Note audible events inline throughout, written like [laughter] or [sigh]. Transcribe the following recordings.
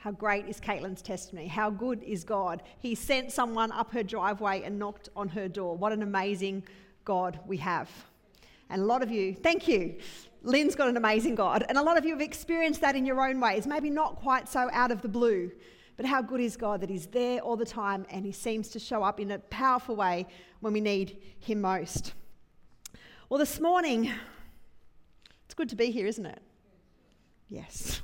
How great is Caitlin's testimony? How good is God? He sent someone up her driveway and knocked on her door. What an amazing God we have. And a lot of you, thank you. Lynn's got an amazing God. And a lot of you have experienced that in your own ways, maybe not quite so out of the blue. But how good is God that He's there all the time and He seems to show up in a powerful way when we need Him most. Well, this morning, it's good to be here, isn't it? Yes.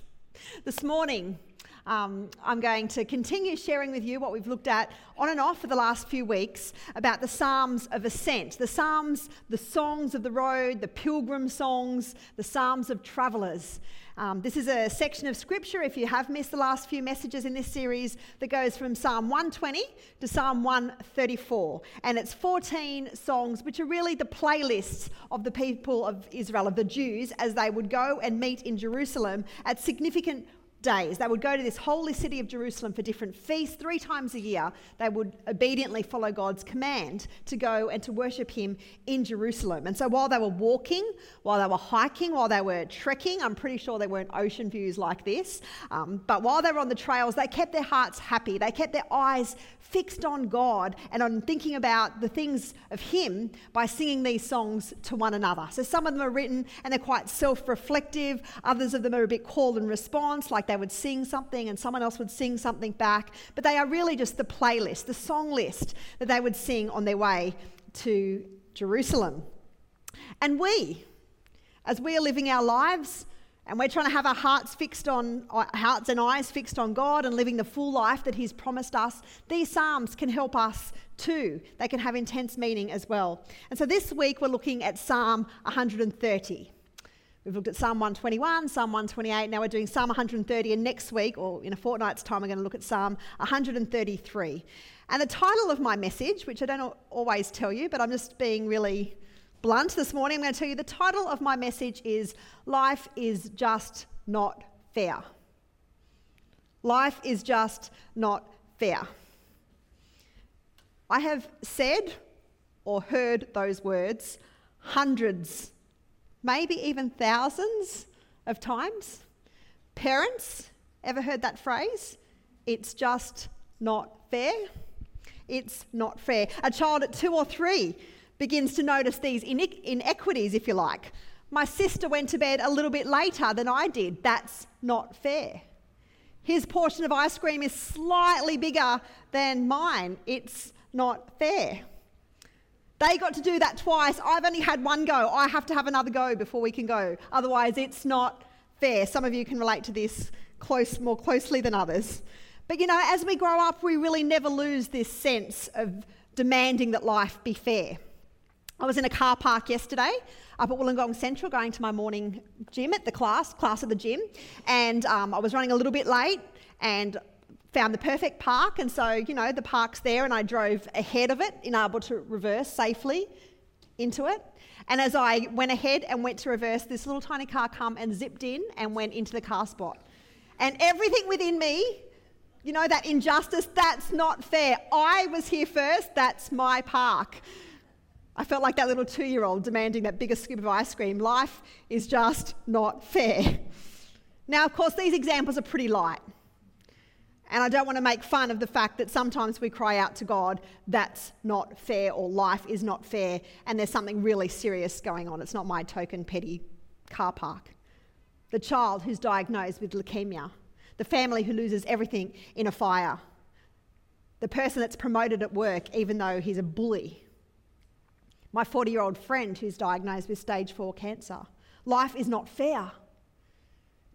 This morning, um, I'm going to continue sharing with you what we've looked at on and off for the last few weeks about the Psalms of Ascent. The Psalms, the songs of the road, the pilgrim songs, the Psalms of travellers. Um, this is a section of scripture, if you have missed the last few messages in this series, that goes from Psalm 120 to Psalm 134. And it's 14 songs, which are really the playlists of the people of Israel, of the Jews, as they would go and meet in Jerusalem at significant days. They would go to this holy city of Jerusalem for different feasts. Three times a year, they would obediently follow God's command to go and to worship Him in Jerusalem. And so while they were walking, while they were hiking, while they were trekking, I'm pretty sure there weren't ocean views like this, um, but while they were on the trails, they kept their hearts happy. They kept their eyes fixed on God and on thinking about the things of Him by singing these songs to one another. So some of them are written and they're quite self reflective, others of them are a bit call and response, like they would sing something and someone else would sing something back. But they are really just the playlist, the song list that they would sing on their way to Jerusalem. And we, as we are living our lives, and we're trying to have our hearts fixed on our hearts and eyes fixed on God and living the full life that He's promised us. These Psalms can help us too. They can have intense meaning as well. And so this week we're looking at Psalm 130. We've looked at Psalm 121, Psalm 128. Now we're doing Psalm 130, and next week, or in a fortnight's time, we're going to look at Psalm 133. And the title of my message, which I don't always tell you, but I'm just being really blunt this morning, I'm going to tell you the title of my message is Life is Just Not Fair. Life is just not fair. I have said or heard those words hundreds, maybe even thousands of times. Parents, ever heard that phrase? It's just not fair. It's not fair. A child at two or three begins to notice these inequities, if you like. My sister went to bed a little bit later than I did. That's not fair. His portion of ice cream is slightly bigger than mine. It's not fair. They got to do that twice. I've only had one go. I have to have another go before we can go. Otherwise, it's not fair. Some of you can relate to this close, more closely than others. But you know, as we grow up, we really never lose this sense of demanding that life be fair. I was in a car park yesterday up at Wollongong Central going to my morning gym at the class, class at the gym, and um, I was running a little bit late and found the perfect park. And so, you know, the park's there, and I drove ahead of it in able to reverse safely into it. And as I went ahead and went to reverse, this little tiny car come and zipped in and went into the car spot. And everything within me, you know, that injustice, that's not fair. I was here first, that's my park. I felt like that little two year old demanding that bigger scoop of ice cream. Life is just not fair. Now, of course, these examples are pretty light. And I don't want to make fun of the fact that sometimes we cry out to God, that's not fair, or life is not fair, and there's something really serious going on. It's not my token petty car park. The child who's diagnosed with leukemia, the family who loses everything in a fire, the person that's promoted at work even though he's a bully my 40 year old friend who's diagnosed with stage 4 cancer. Life is not fair.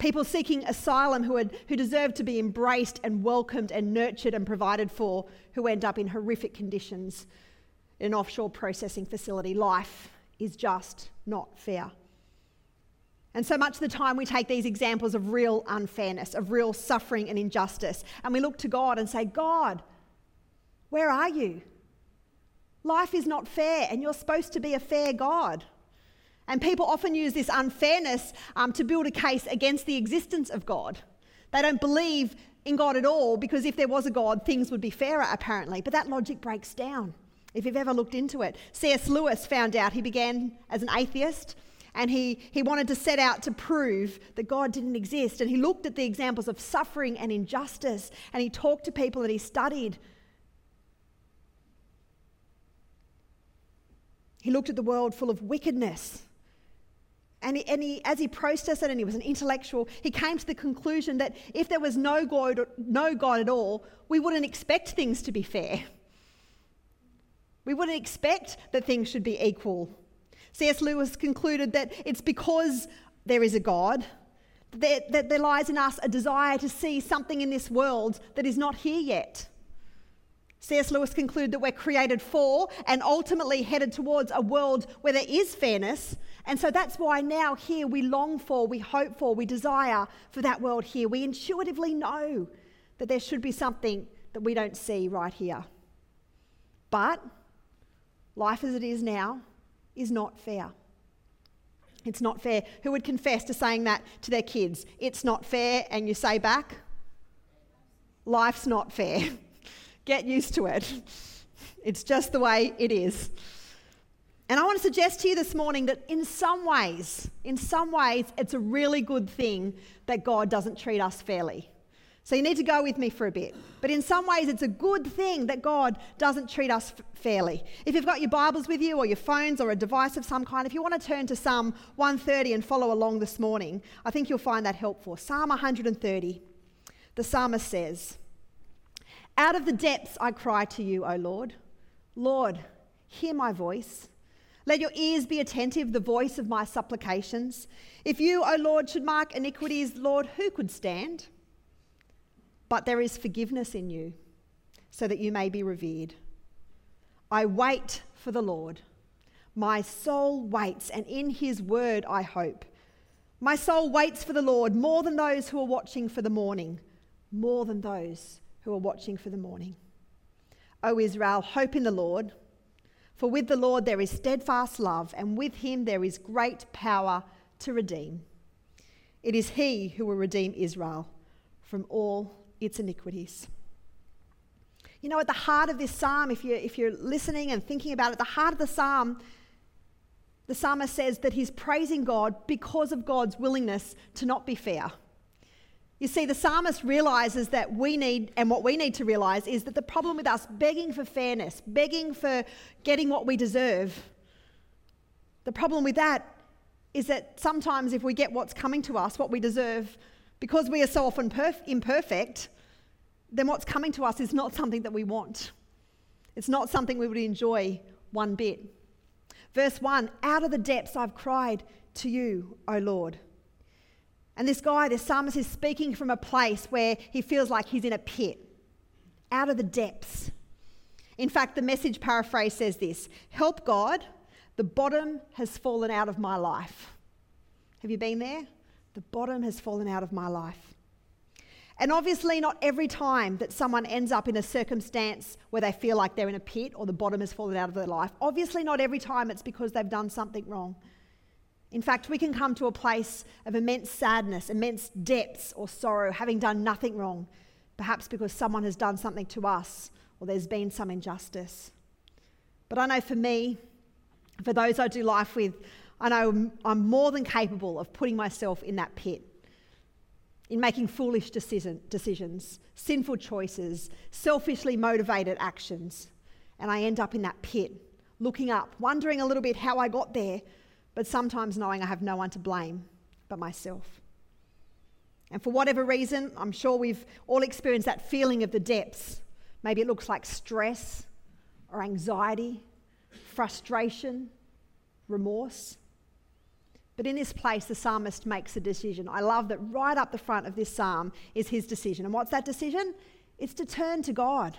People seeking asylum who, had, who deserve to be embraced and welcomed and nurtured and provided for, who end up in horrific conditions in an offshore processing facility. Life is just not fair. And so much of the time, we take these examples of real unfairness, of real suffering and injustice, and we look to God and say, God, where are you? Life is not fair, and you're supposed to be a fair God. And people often use this unfairness um, to build a case against the existence of God. They don't believe in God at all because if there was a God, things would be fairer, apparently. But that logic breaks down if you've ever looked into it. C.S. Lewis found out he began as an atheist and he, he wanted to set out to prove that God didn't exist. And he looked at the examples of suffering and injustice, and he talked to people that he studied. He looked at the world full of wickedness. And, he, and he, as he processed it and he was an intellectual, he came to the conclusion that if there was no God, no God at all, we wouldn't expect things to be fair. We wouldn't expect that things should be equal. C.S. Lewis concluded that it's because there is a God that, that there lies in us a desire to see something in this world that is not here yet. C.S. Lewis concluded that we're created for and ultimately headed towards a world where there is fairness. And so that's why now here we long for, we hope for, we desire for that world here. We intuitively know that there should be something that we don't see right here. But life as it is now is not fair. It's not fair. Who would confess to saying that to their kids? It's not fair, and you say back, life's not fair. [laughs] Get used to it. It's just the way it is. And I want to suggest to you this morning that in some ways, in some ways, it's a really good thing that God doesn't treat us fairly. So you need to go with me for a bit. But in some ways, it's a good thing that God doesn't treat us f- fairly. If you've got your Bibles with you or your phones or a device of some kind, if you want to turn to Psalm 130 and follow along this morning, I think you'll find that helpful. Psalm 130, the psalmist says, Out of the depths I cry to you, O Lord. Lord, hear my voice. Let your ears be attentive, the voice of my supplications. If you, O Lord, should mark iniquities, Lord, who could stand? but there is forgiveness in you, so that you may be revered. I wait for the Lord. My soul waits, and in his word I hope. My soul waits for the Lord more than those who are watching for the morning, more than those who are watching for the morning. O Israel, hope in the Lord. For with the Lord there is steadfast love, and with him there is great power to redeem. It is he who will redeem Israel from all its iniquities. You know, at the heart of this psalm, if you're, if you're listening and thinking about it, the heart of the psalm, the psalmist says that he's praising God because of God's willingness to not be fair. You see, the psalmist realizes that we need, and what we need to realize is that the problem with us begging for fairness, begging for getting what we deserve, the problem with that is that sometimes if we get what's coming to us, what we deserve, because we are so often perf- imperfect, then what's coming to us is not something that we want. It's not something we would enjoy one bit. Verse 1 Out of the depths I've cried to you, O Lord. And this guy, this psalmist, is speaking from a place where he feels like he's in a pit, out of the depths. In fact, the message paraphrase says this Help God, the bottom has fallen out of my life. Have you been there? The bottom has fallen out of my life. And obviously, not every time that someone ends up in a circumstance where they feel like they're in a pit or the bottom has fallen out of their life, obviously, not every time it's because they've done something wrong. In fact, we can come to a place of immense sadness, immense depths or sorrow, having done nothing wrong, perhaps because someone has done something to us or there's been some injustice. But I know for me, for those I do life with, I know I'm more than capable of putting myself in that pit, in making foolish decision, decisions, sinful choices, selfishly motivated actions. And I end up in that pit, looking up, wondering a little bit how I got there, but sometimes knowing I have no one to blame but myself. And for whatever reason, I'm sure we've all experienced that feeling of the depths. Maybe it looks like stress or anxiety, frustration, remorse. But in this place, the psalmist makes a decision. I love that right up the front of this psalm is his decision. And what's that decision? It's to turn to God.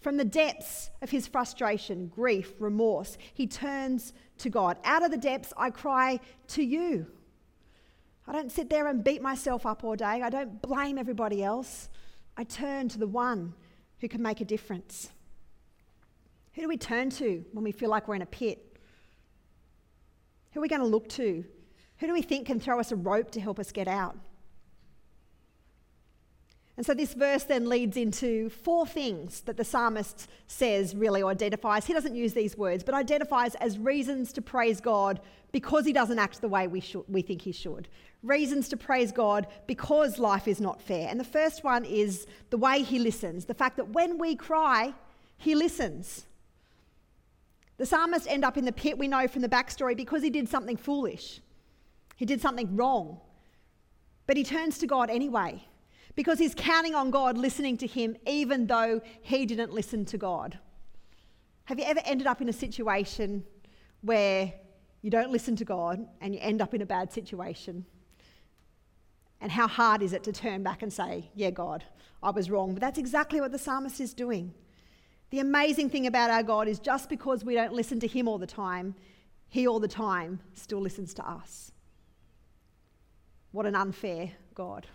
From the depths of his frustration, grief, remorse, he turns to God. Out of the depths, I cry to you. I don't sit there and beat myself up all day. I don't blame everybody else. I turn to the one who can make a difference. Who do we turn to when we feel like we're in a pit? Who are we going to look to? Who do we think can throw us a rope to help us get out? And so this verse then leads into four things that the psalmist says really identifies. He doesn't use these words, but identifies as reasons to praise God because he doesn't act the way we, should, we think he should. Reasons to praise God because life is not fair. And the first one is the way he listens, the fact that when we cry, he listens. The psalmist end up in the pit, we know from the backstory, because he did something foolish. He did something wrong. But he turns to God anyway because he's counting on God listening to him even though he didn't listen to God. Have you ever ended up in a situation where you don't listen to God and you end up in a bad situation? And how hard is it to turn back and say, Yeah, God, I was wrong? But that's exactly what the psalmist is doing. The amazing thing about our God is just because we don't listen to him all the time, he all the time still listens to us. What an unfair God.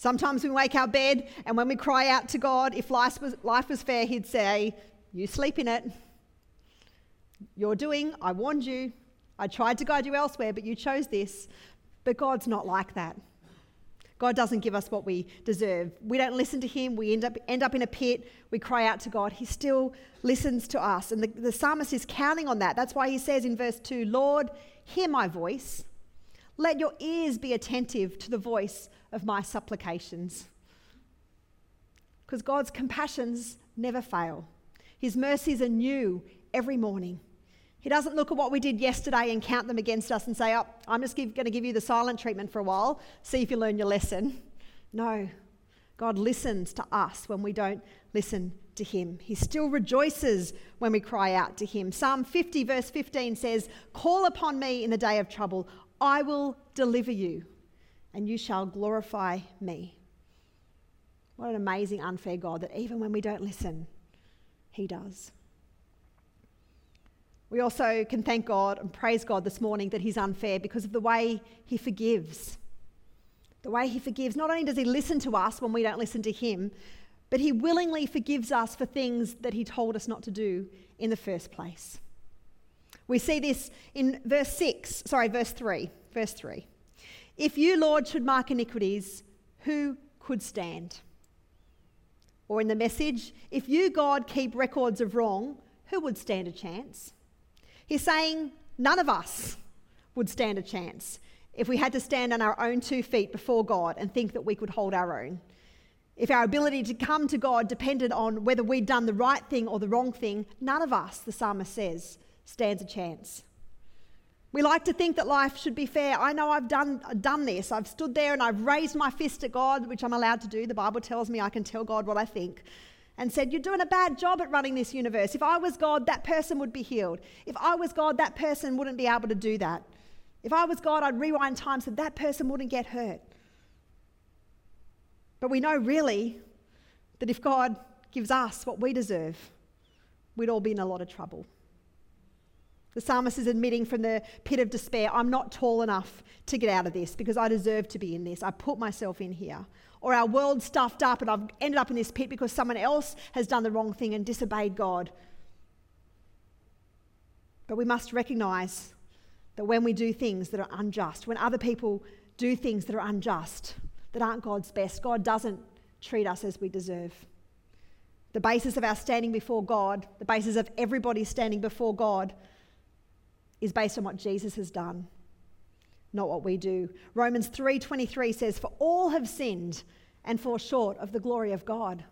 Sometimes we wake our bed and when we cry out to God, if life was, life was fair, He'd say, You sleep in it. You're doing, I warned you. I tried to guide you elsewhere, but you chose this. But God's not like that. God doesn't give us what we deserve. We don't listen to Him. We end up, end up in a pit. We cry out to God. He still listens to us. And the, the psalmist is counting on that. That's why he says in verse 2 Lord, hear my voice. Let your ears be attentive to the voice of my supplications. Because God's compassions never fail, His mercies are new every morning. He doesn't look at what we did yesterday and count them against us and say, Oh, I'm just going to give you the silent treatment for a while, see if you learn your lesson. No, God listens to us when we don't listen to Him. He still rejoices when we cry out to Him. Psalm 50, verse 15 says, Call upon me in the day of trouble, I will deliver you and you shall glorify me. What an amazing, unfair God that even when we don't listen, He does. We also can thank God and praise God this morning that He's unfair because of the way He forgives. The way He forgives. Not only does He listen to us when we don't listen to Him, but He willingly forgives us for things that He told us not to do in the first place. We see this in verse 6, sorry, verse 3. Verse 3. If you, Lord, should mark iniquities, who could stand? Or in the message, if you, God, keep records of wrong, who would stand a chance? He's saying none of us would stand a chance if we had to stand on our own two feet before God and think that we could hold our own. If our ability to come to God depended on whether we'd done the right thing or the wrong thing, none of us, the psalmist says, stands a chance. We like to think that life should be fair. I know I've done, done this. I've stood there and I've raised my fist at God, which I'm allowed to do. The Bible tells me I can tell God what I think. And said, You're doing a bad job at running this universe. If I was God, that person would be healed. If I was God, that person wouldn't be able to do that. If I was God, I'd rewind time so that person wouldn't get hurt. But we know really that if God gives us what we deserve, we'd all be in a lot of trouble. The psalmist is admitting from the pit of despair, I'm not tall enough to get out of this because I deserve to be in this. I put myself in here. Or our world's stuffed up and I've ended up in this pit because someone else has done the wrong thing and disobeyed God. But we must recognize that when we do things that are unjust, when other people do things that are unjust, that aren't God's best, God doesn't treat us as we deserve. The basis of our standing before God, the basis of everybody standing before God, is based on what Jesus has done, not what we do. Romans 3:23 says, "For all have sinned and fall short of the glory of God."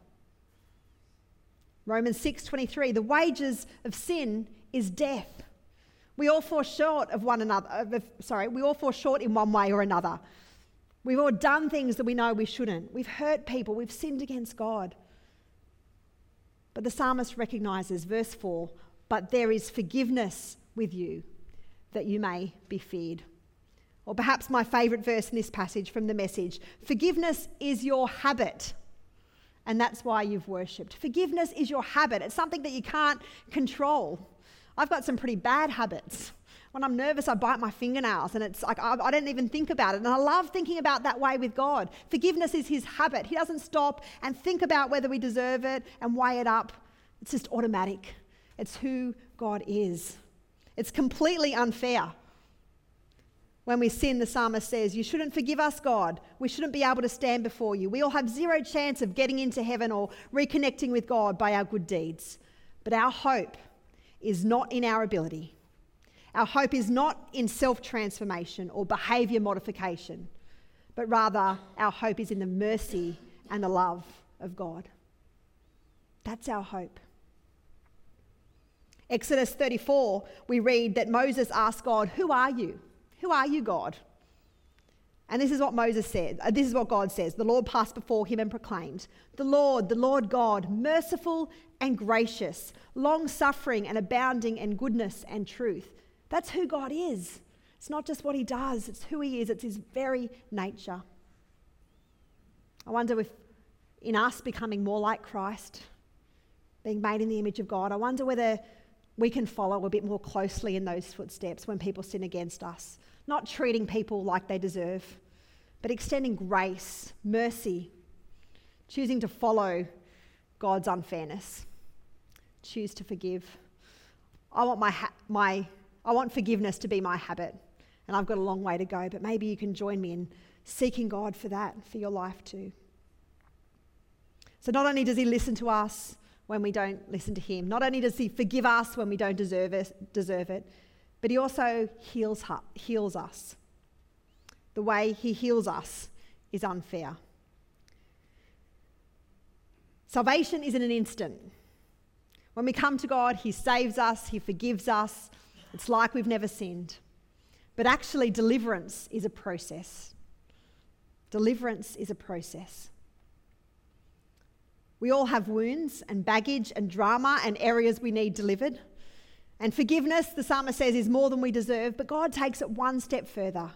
Romans 6:23, "The wages of sin is death." We all fall short of one another. Sorry, we all fall short in one way or another. We've all done things that we know we shouldn't. We've hurt people. We've sinned against God. But the psalmist recognizes, verse 4, but there is forgiveness with you that you may be feared. Or perhaps my favourite verse in this passage from the message forgiveness is your habit. And that's why you've worshipped. Forgiveness is your habit. It's something that you can't control. I've got some pretty bad habits. When I'm nervous, I bite my fingernails, and it's like I, I, don't even think about it. And I love thinking about that way with God. Forgiveness is His habit. He doesn't stop and think about whether we deserve it and weigh it up. It's just automatic. It's who God is. It's completely unfair. When we sin, the psalmist says, You shouldn't forgive us, God. We shouldn't be able to stand before you. We all have zero chance of getting into heaven or reconnecting with God by our good deeds. But our hope is not in our ability. Our hope is not in self transformation or behaviour modification, but rather our hope is in the mercy and the love of God. That's our hope. Exodus 34, we read that Moses asked God, Who are you? Who are you, God? And this is what Moses said. Uh, this is what God says. The Lord passed before him and proclaimed, The Lord, the Lord God, merciful and gracious, long suffering and abounding in goodness and truth. That's who God is. It's not just what he does, it's who he is, it's his very nature. I wonder if in us becoming more like Christ, being made in the image of God, I wonder whether we can follow a bit more closely in those footsteps when people sin against us not treating people like they deserve, but extending grace, mercy, choosing to follow God's unfairness. Choose to forgive. I want, my, ha- my, I want forgiveness to be my habit, and I've got a long way to go, but maybe you can join me in seeking God for that, for your life too. So, not only does He listen to us when we don't listen to Him, not only does He forgive us when we don't deserve it, deserve it but he also heals, heals us. The way he heals us is unfair. Salvation is in an instant. When we come to God, he saves us, he forgives us. It's like we've never sinned. But actually, deliverance is a process. Deliverance is a process. We all have wounds and baggage and drama and areas we need delivered. And forgiveness, the psalmist says, is more than we deserve, but God takes it one step further.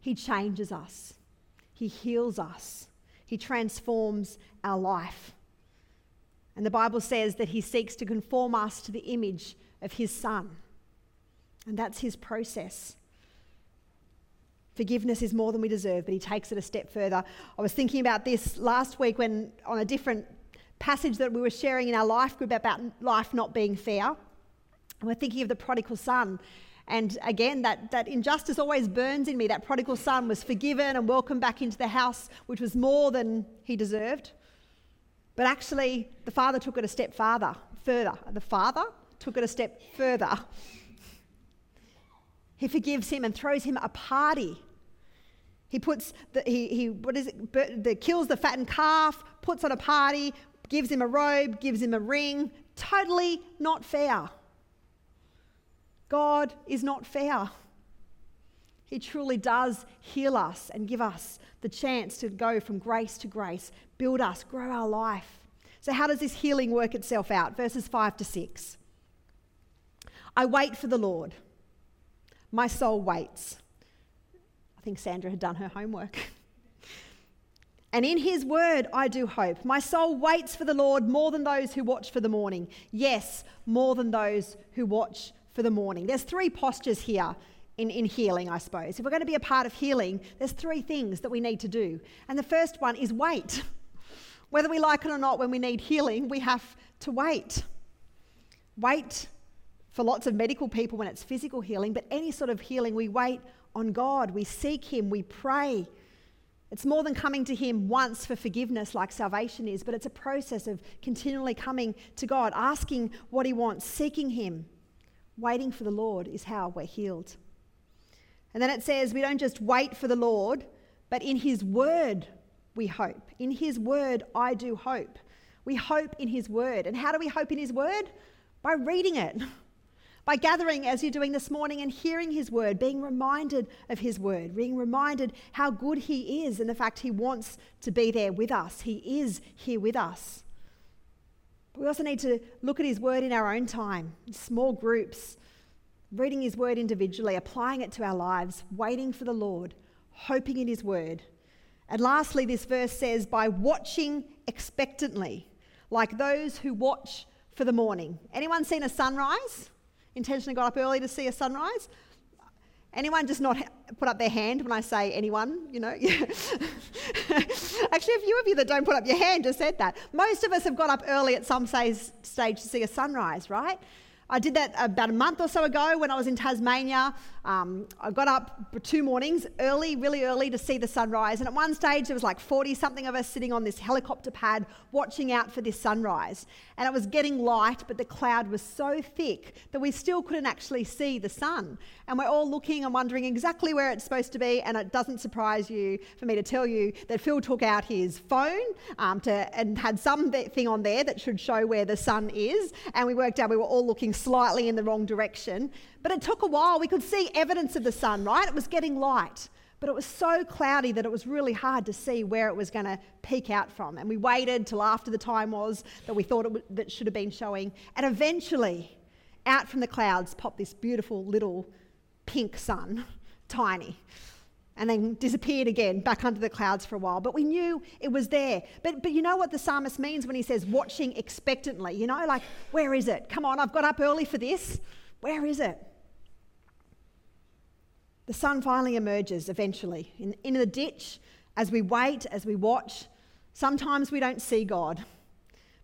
He changes us, He heals us, He transforms our life. And the Bible says that He seeks to conform us to the image of His Son. And that's His process. Forgiveness is more than we deserve, but He takes it a step further. I was thinking about this last week when, on a different passage that we were sharing in our life group about life not being fair. We're thinking of the prodigal son. And again, that, that injustice always burns in me. That prodigal son was forgiven and welcomed back into the house, which was more than he deserved. But actually, the father took it a step farther, further. The father took it a step further. He forgives him and throws him a party. He puts the, he, he what is it, the, kills the fattened calf, puts on a party, gives him a robe, gives him a ring. Totally not fair. God is not fair. He truly does heal us and give us the chance to go from grace to grace, build us, grow our life. So, how does this healing work itself out? Verses 5 to 6. I wait for the Lord. My soul waits. I think Sandra had done her homework. [laughs] And in his word I do hope. My soul waits for the Lord more than those who watch for the morning. Yes, more than those who watch for the morning. There's three postures here in, in healing, I suppose. If we're going to be a part of healing, there's three things that we need to do. And the first one is wait. [laughs] Whether we like it or not, when we need healing, we have to wait. Wait for lots of medical people when it's physical healing, but any sort of healing, we wait on God. We seek Him, we pray. It's more than coming to Him once for forgiveness, like salvation is, but it's a process of continually coming to God, asking what He wants, seeking Him. Waiting for the Lord is how we're healed. And then it says we don't just wait for the Lord, but in His word we hope. In His word, I do hope. We hope in His word. And how do we hope in His word? By reading it, by gathering as you're doing this morning and hearing His word, being reminded of His word, being reminded how good He is and the fact He wants to be there with us. He is here with us. But we also need to look at His Word in our own time, small groups, reading His Word individually, applying it to our lives, waiting for the Lord, hoping in His Word. And lastly, this verse says, by watching expectantly, like those who watch for the morning. Anyone seen a sunrise? Intentionally got up early to see a sunrise? Anyone just not put up their hand when I say anyone, you know? [laughs] Actually, a few of you that don't put up your hand just said that. Most of us have got up early at some stage to see a sunrise, right? I did that about a month or so ago when I was in Tasmania. Um, I got up two mornings early, really early, to see the sunrise. And at one stage, there was like 40 something of us sitting on this helicopter pad watching out for this sunrise. And it was getting light, but the cloud was so thick that we still couldn't actually see the sun. And we're all looking and wondering exactly where it's supposed to be. And it doesn't surprise you for me to tell you that Phil took out his phone um, to, and had something on there that should show where the sun is. And we worked out we were all looking slightly in the wrong direction. But it took a while. We could see evidence of the sun, right? It was getting light. But it was so cloudy that it was really hard to see where it was going to peek out from. And we waited till after the time was that we thought it w- that should have been showing. And eventually, out from the clouds popped this beautiful little pink sun, [laughs] tiny and then disappeared again back under the clouds for a while. But we knew it was there. But, but you know what the psalmist means when he says watching expectantly? You know, like, where is it? Come on, I've got up early for this. Where is it? The sun finally emerges eventually in, in the ditch as we wait, as we watch. Sometimes we don't see God.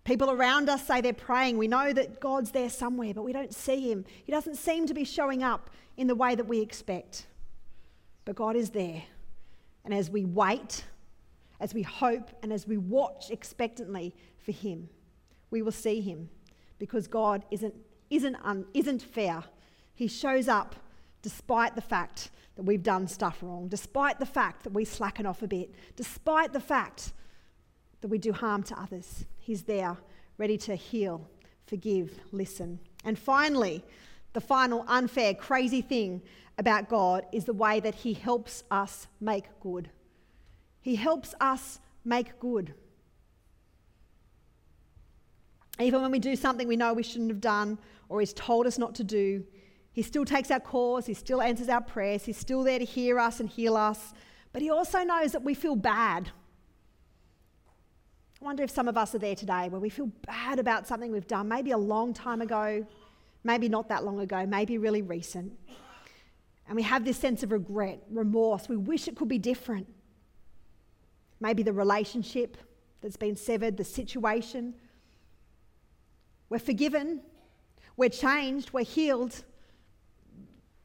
People around us say they're praying. We know that God's there somewhere, but we don't see him. He doesn't seem to be showing up in the way that we expect. But God is there. And as we wait, as we hope, and as we watch expectantly for Him, we will see Him because God isn't, isn't, un, isn't fair. He shows up despite the fact that we've done stuff wrong, despite the fact that we slacken off a bit, despite the fact that we do harm to others. He's there, ready to heal, forgive, listen. And finally, the final unfair, crazy thing about God is the way that He helps us make good. He helps us make good. Even when we do something we know we shouldn't have done or He's told us not to do, He still takes our cause, He still answers our prayers, He's still there to hear us and heal us. But He also knows that we feel bad. I wonder if some of us are there today where we feel bad about something we've done, maybe a long time ago, maybe not that long ago, maybe really recent. And we have this sense of regret, remorse. We wish it could be different. Maybe the relationship that's been severed, the situation. We're forgiven, we're changed, we're healed,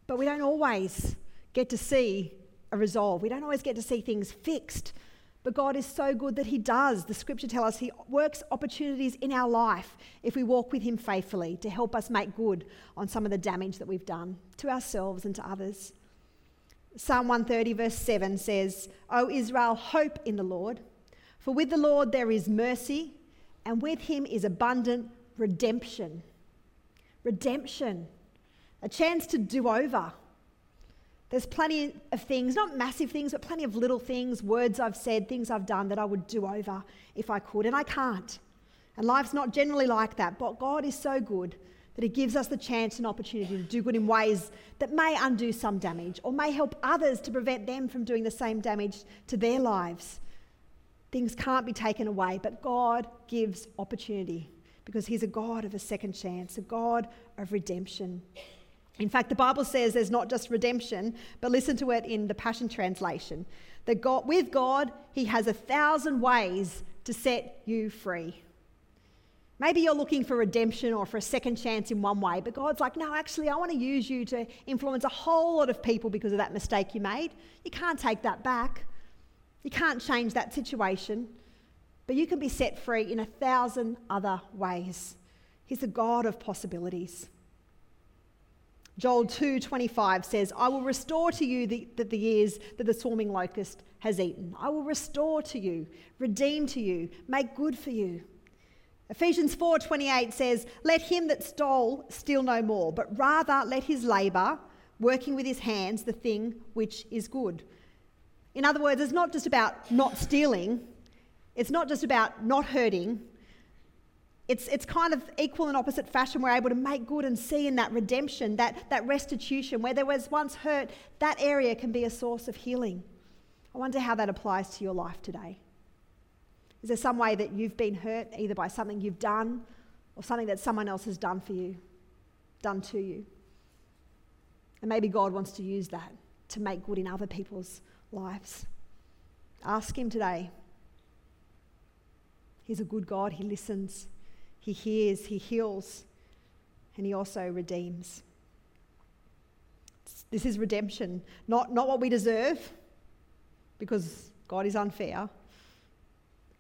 but we don't always get to see a resolve. We don't always get to see things fixed. But God is so good that He does. The scripture tells us He works opportunities in our life if we walk with Him faithfully to help us make good on some of the damage that we've done to ourselves and to others. Psalm 130, verse 7 says, O Israel, hope in the Lord, for with the Lord there is mercy, and with Him is abundant redemption. Redemption, a chance to do over there's plenty of things, not massive things, but plenty of little things, words I've said, things I've done that I would do over if I could, and I can't. And life's not generally like that, but God is so good that He gives us the chance and opportunity to do good in ways that may undo some damage or may help others to prevent them from doing the same damage to their lives. Things can't be taken away, but God gives opportunity because He's a God of a second chance, a God of redemption. In fact, the Bible says there's not just redemption, but listen to it in the Passion Translation. That God, with God, He has a thousand ways to set you free. Maybe you're looking for redemption or for a second chance in one way, but God's like, no, actually, I want to use you to influence a whole lot of people because of that mistake you made. You can't take that back, you can't change that situation, but you can be set free in a thousand other ways. He's a God of possibilities. Joel 2:25 says, "I will restore to you the, the, the years that the swarming locust has eaten. I will restore to you, redeem to you, make good for you." Ephesians 4:28 says, "Let him that stole steal no more, but rather let his labor, working with his hands, the thing which is good." In other words, it's not just about not stealing, it's not just about not hurting, it's, it's kind of equal and opposite fashion. We're able to make good and see in that redemption, that, that restitution. Where there was once hurt, that area can be a source of healing. I wonder how that applies to your life today. Is there some way that you've been hurt, either by something you've done or something that someone else has done for you, done to you? And maybe God wants to use that to make good in other people's lives. Ask Him today. He's a good God, He listens. He hears, He heals, and He also redeems. This is redemption, not, not what we deserve, because God is unfair.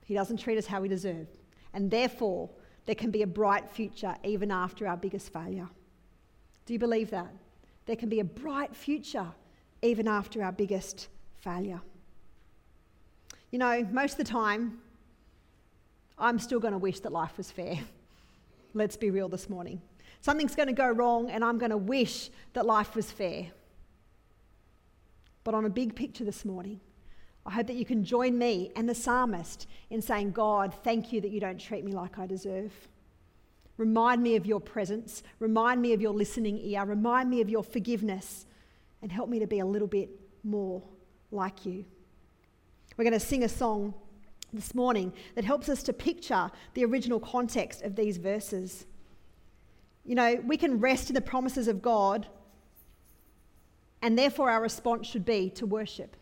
He doesn't treat us how we deserve. And therefore, there can be a bright future even after our biggest failure. Do you believe that? There can be a bright future even after our biggest failure. You know, most of the time, I'm still going to wish that life was fair. [laughs] Let's be real this morning. Something's going to go wrong, and I'm going to wish that life was fair. But on a big picture this morning, I hope that you can join me and the psalmist in saying, God, thank you that you don't treat me like I deserve. Remind me of your presence. Remind me of your listening ear. Remind me of your forgiveness. And help me to be a little bit more like you. We're going to sing a song this morning that helps us to picture the original context of these verses. You know, we can rest in the promises of God, and therefore our response should be to worship.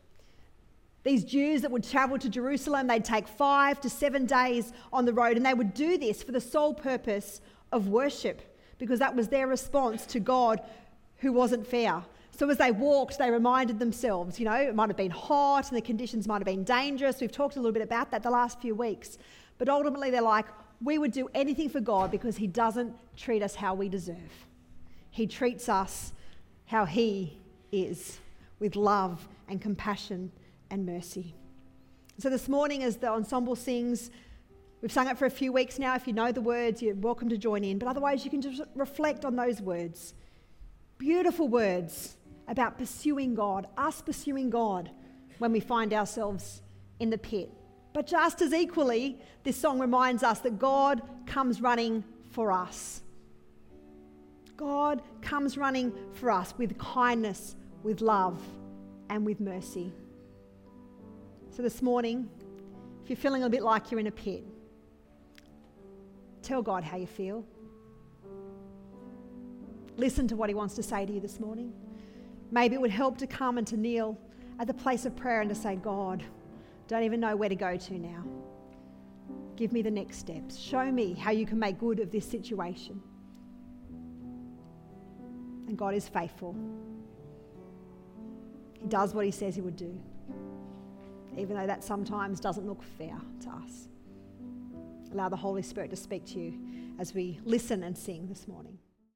These Jews that would travel to Jerusalem, they'd take five to seven days on the road, and they would do this for the sole purpose of worship, because that was their response to God who wasn't fair. So as they walked, they reminded themselves, you know, it might have been hot and the conditions might have been dangerous. We've talked a little bit about that the last few weeks. But ultimately, they're like, we would do anything for God because He doesn't treat us how we deserve. He treats us how He is, with love and compassion and mercy. So this morning, as the ensemble sings, we've sung it for a few weeks now. If you know the words, you're welcome to join in. But otherwise, you can just reflect on those words. Beautiful words about pursuing God, us pursuing God when we find ourselves in the pit. But just as equally, this song reminds us that God comes running for us. God comes running for us with kindness, with love, and with mercy. So this morning, if you're feeling a bit like you're in a pit, tell God how you feel. Listen to what He wants to say to you this morning. Maybe it would help to come and to kneel at the place of prayer and to say, God, don't even know where to go to now. Give me the next steps. Show me how you can make good of this situation. And God is faithful. He does what He says He would do, even though that sometimes doesn't look fair to us. Allow the Holy Spirit to speak to you as we listen and sing this morning.